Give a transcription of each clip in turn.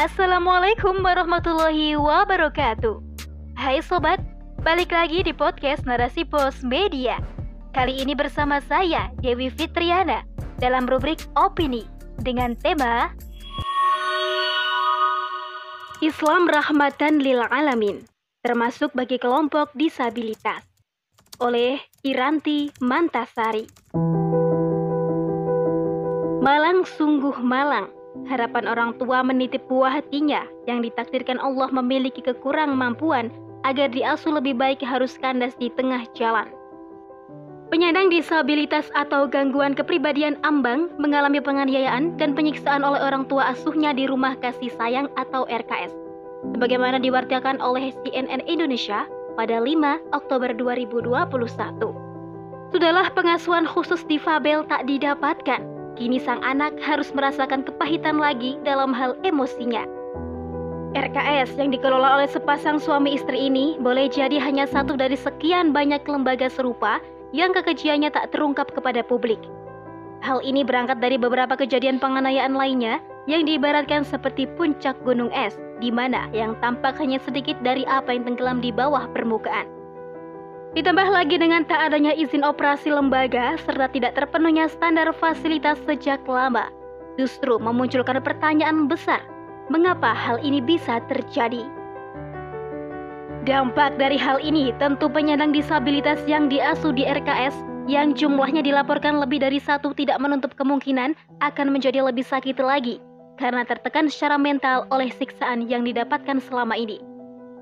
Assalamualaikum warahmatullahi wabarakatuh. Hai sobat, balik lagi di podcast Narasi Pos Media. Kali ini bersama saya Dewi Fitriana dalam rubrik opini dengan tema Islam rahmatan lil alamin, termasuk bagi kelompok disabilitas oleh Iranti Mantasari. Malang sungguh malang Harapan orang tua menitip buah hatinya yang ditakdirkan Allah memiliki kekurang mampuan agar diasuh lebih baik harus kandas di tengah jalan. Penyandang disabilitas atau gangguan kepribadian ambang mengalami penganiayaan dan penyiksaan oleh orang tua asuhnya di rumah kasih sayang atau RKS. Sebagaimana diwartakan oleh CNN Indonesia pada 5 Oktober 2021. Sudahlah pengasuhan khusus difabel tak didapatkan Kini sang anak harus merasakan kepahitan lagi dalam hal emosinya. RKS yang dikelola oleh sepasang suami istri ini boleh jadi hanya satu dari sekian banyak lembaga serupa yang kekejiannya tak terungkap kepada publik. Hal ini berangkat dari beberapa kejadian penganiayaan lainnya yang diibaratkan seperti puncak gunung es, di mana yang tampak hanya sedikit dari apa yang tenggelam di bawah permukaan. Ditambah lagi dengan tak adanya izin operasi lembaga serta tidak terpenuhnya standar fasilitas sejak lama, justru memunculkan pertanyaan besar, mengapa hal ini bisa terjadi? Dampak dari hal ini tentu penyandang disabilitas yang diasuh di RKS yang jumlahnya dilaporkan lebih dari satu tidak menutup kemungkinan akan menjadi lebih sakit lagi karena tertekan secara mental oleh siksaan yang didapatkan selama ini.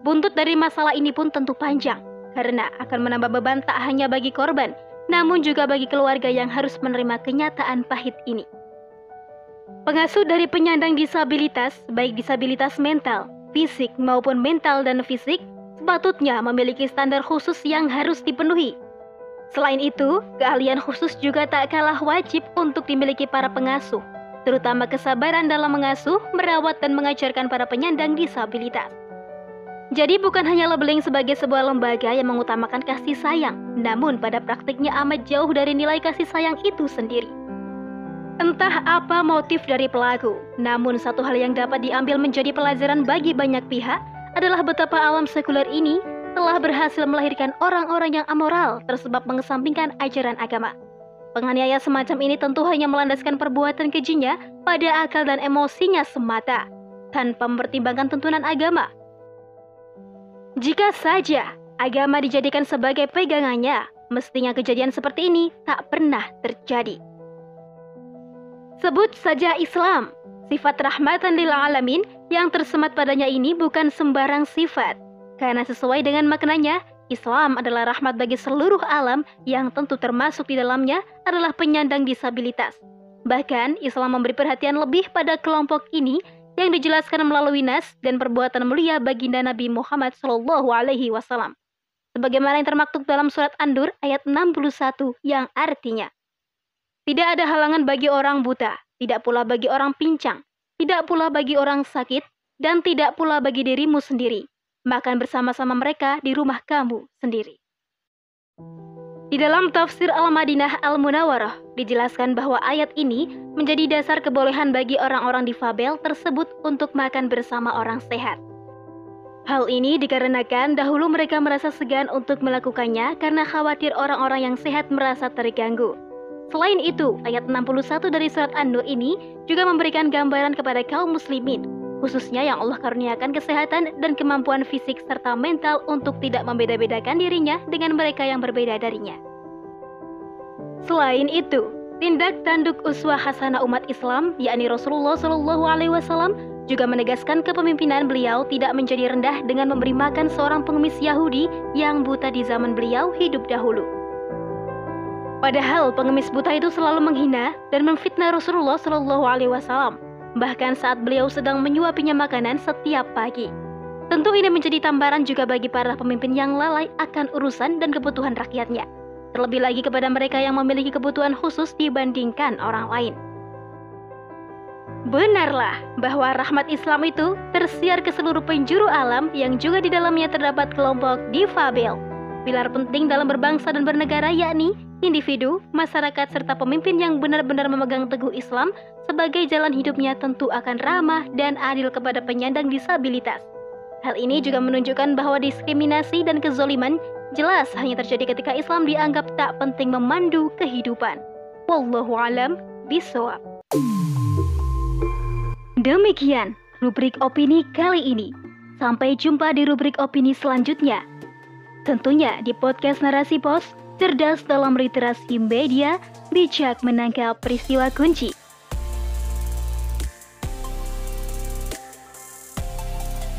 Buntut dari masalah ini pun tentu panjang, karena akan menambah beban tak hanya bagi korban, namun juga bagi keluarga yang harus menerima kenyataan pahit ini. Pengasuh dari penyandang disabilitas, baik disabilitas mental, fisik maupun mental dan fisik, sepatutnya memiliki standar khusus yang harus dipenuhi. Selain itu, keahlian khusus juga tak kalah wajib untuk dimiliki para pengasuh, terutama kesabaran dalam mengasuh, merawat, dan mengajarkan para penyandang disabilitas. Jadi bukan hanya labeling sebagai sebuah lembaga yang mengutamakan kasih sayang, namun pada praktiknya amat jauh dari nilai kasih sayang itu sendiri. Entah apa motif dari pelaku, namun satu hal yang dapat diambil menjadi pelajaran bagi banyak pihak adalah betapa alam sekuler ini telah berhasil melahirkan orang-orang yang amoral tersebab mengesampingkan ajaran agama. Penganiaya semacam ini tentu hanya melandaskan perbuatan kejinya pada akal dan emosinya semata, tanpa mempertimbangkan tuntunan agama jika saja agama dijadikan sebagai pegangannya, mestinya kejadian seperti ini tak pernah terjadi. Sebut saja Islam, sifat rahmatan lil alamin yang tersemat padanya ini bukan sembarang sifat. Karena sesuai dengan maknanya, Islam adalah rahmat bagi seluruh alam yang tentu termasuk di dalamnya adalah penyandang disabilitas. Bahkan Islam memberi perhatian lebih pada kelompok ini yang dijelaskan melalui nas dan perbuatan mulia baginda Nabi Muhammad Shallallahu Alaihi Wasallam. Sebagaimana yang termaktub dalam surat An-Nur ayat 61 yang artinya Tidak ada halangan bagi orang buta, tidak pula bagi orang pincang, tidak pula bagi orang sakit, dan tidak pula bagi dirimu sendiri. Makan bersama-sama mereka di rumah kamu sendiri. Di dalam tafsir Al-Madinah Al-Munawarah dijelaskan bahwa ayat ini menjadi dasar kebolehan bagi orang-orang difabel tersebut untuk makan bersama orang sehat. Hal ini dikarenakan dahulu mereka merasa segan untuk melakukannya karena khawatir orang-orang yang sehat merasa terganggu. Selain itu, ayat 61 dari surat An-Nur ini juga memberikan gambaran kepada kaum muslimin, khususnya yang Allah karuniakan kesehatan dan kemampuan fisik serta mental untuk tidak membeda-bedakan dirinya dengan mereka yang berbeda darinya. Selain itu, tindak tanduk uswah hasanah umat Islam, yakni Rasulullah Shallallahu Alaihi Wasallam, juga menegaskan kepemimpinan beliau tidak menjadi rendah dengan memberi makan seorang pengemis Yahudi yang buta di zaman beliau hidup dahulu. Padahal pengemis buta itu selalu menghina dan memfitnah Rasulullah Shallallahu Alaihi Wasallam, bahkan saat beliau sedang menyuapinya makanan setiap pagi. Tentu ini menjadi tambaran juga bagi para pemimpin yang lalai akan urusan dan kebutuhan rakyatnya terlebih lagi kepada mereka yang memiliki kebutuhan khusus dibandingkan orang lain. Benarlah bahwa rahmat Islam itu tersiar ke seluruh penjuru alam yang juga di dalamnya terdapat kelompok difabel. Pilar penting dalam berbangsa dan bernegara yakni individu, masyarakat serta pemimpin yang benar-benar memegang teguh Islam sebagai jalan hidupnya tentu akan ramah dan adil kepada penyandang disabilitas. Hal ini juga menunjukkan bahwa diskriminasi dan kezoliman jelas hanya terjadi ketika Islam dianggap tak penting memandu kehidupan. Wallahu alam bisawab. Demikian rubrik opini kali ini. Sampai jumpa di rubrik opini selanjutnya. Tentunya di podcast Narasi Pos, cerdas dalam literasi media, bijak menangkap peristiwa kunci.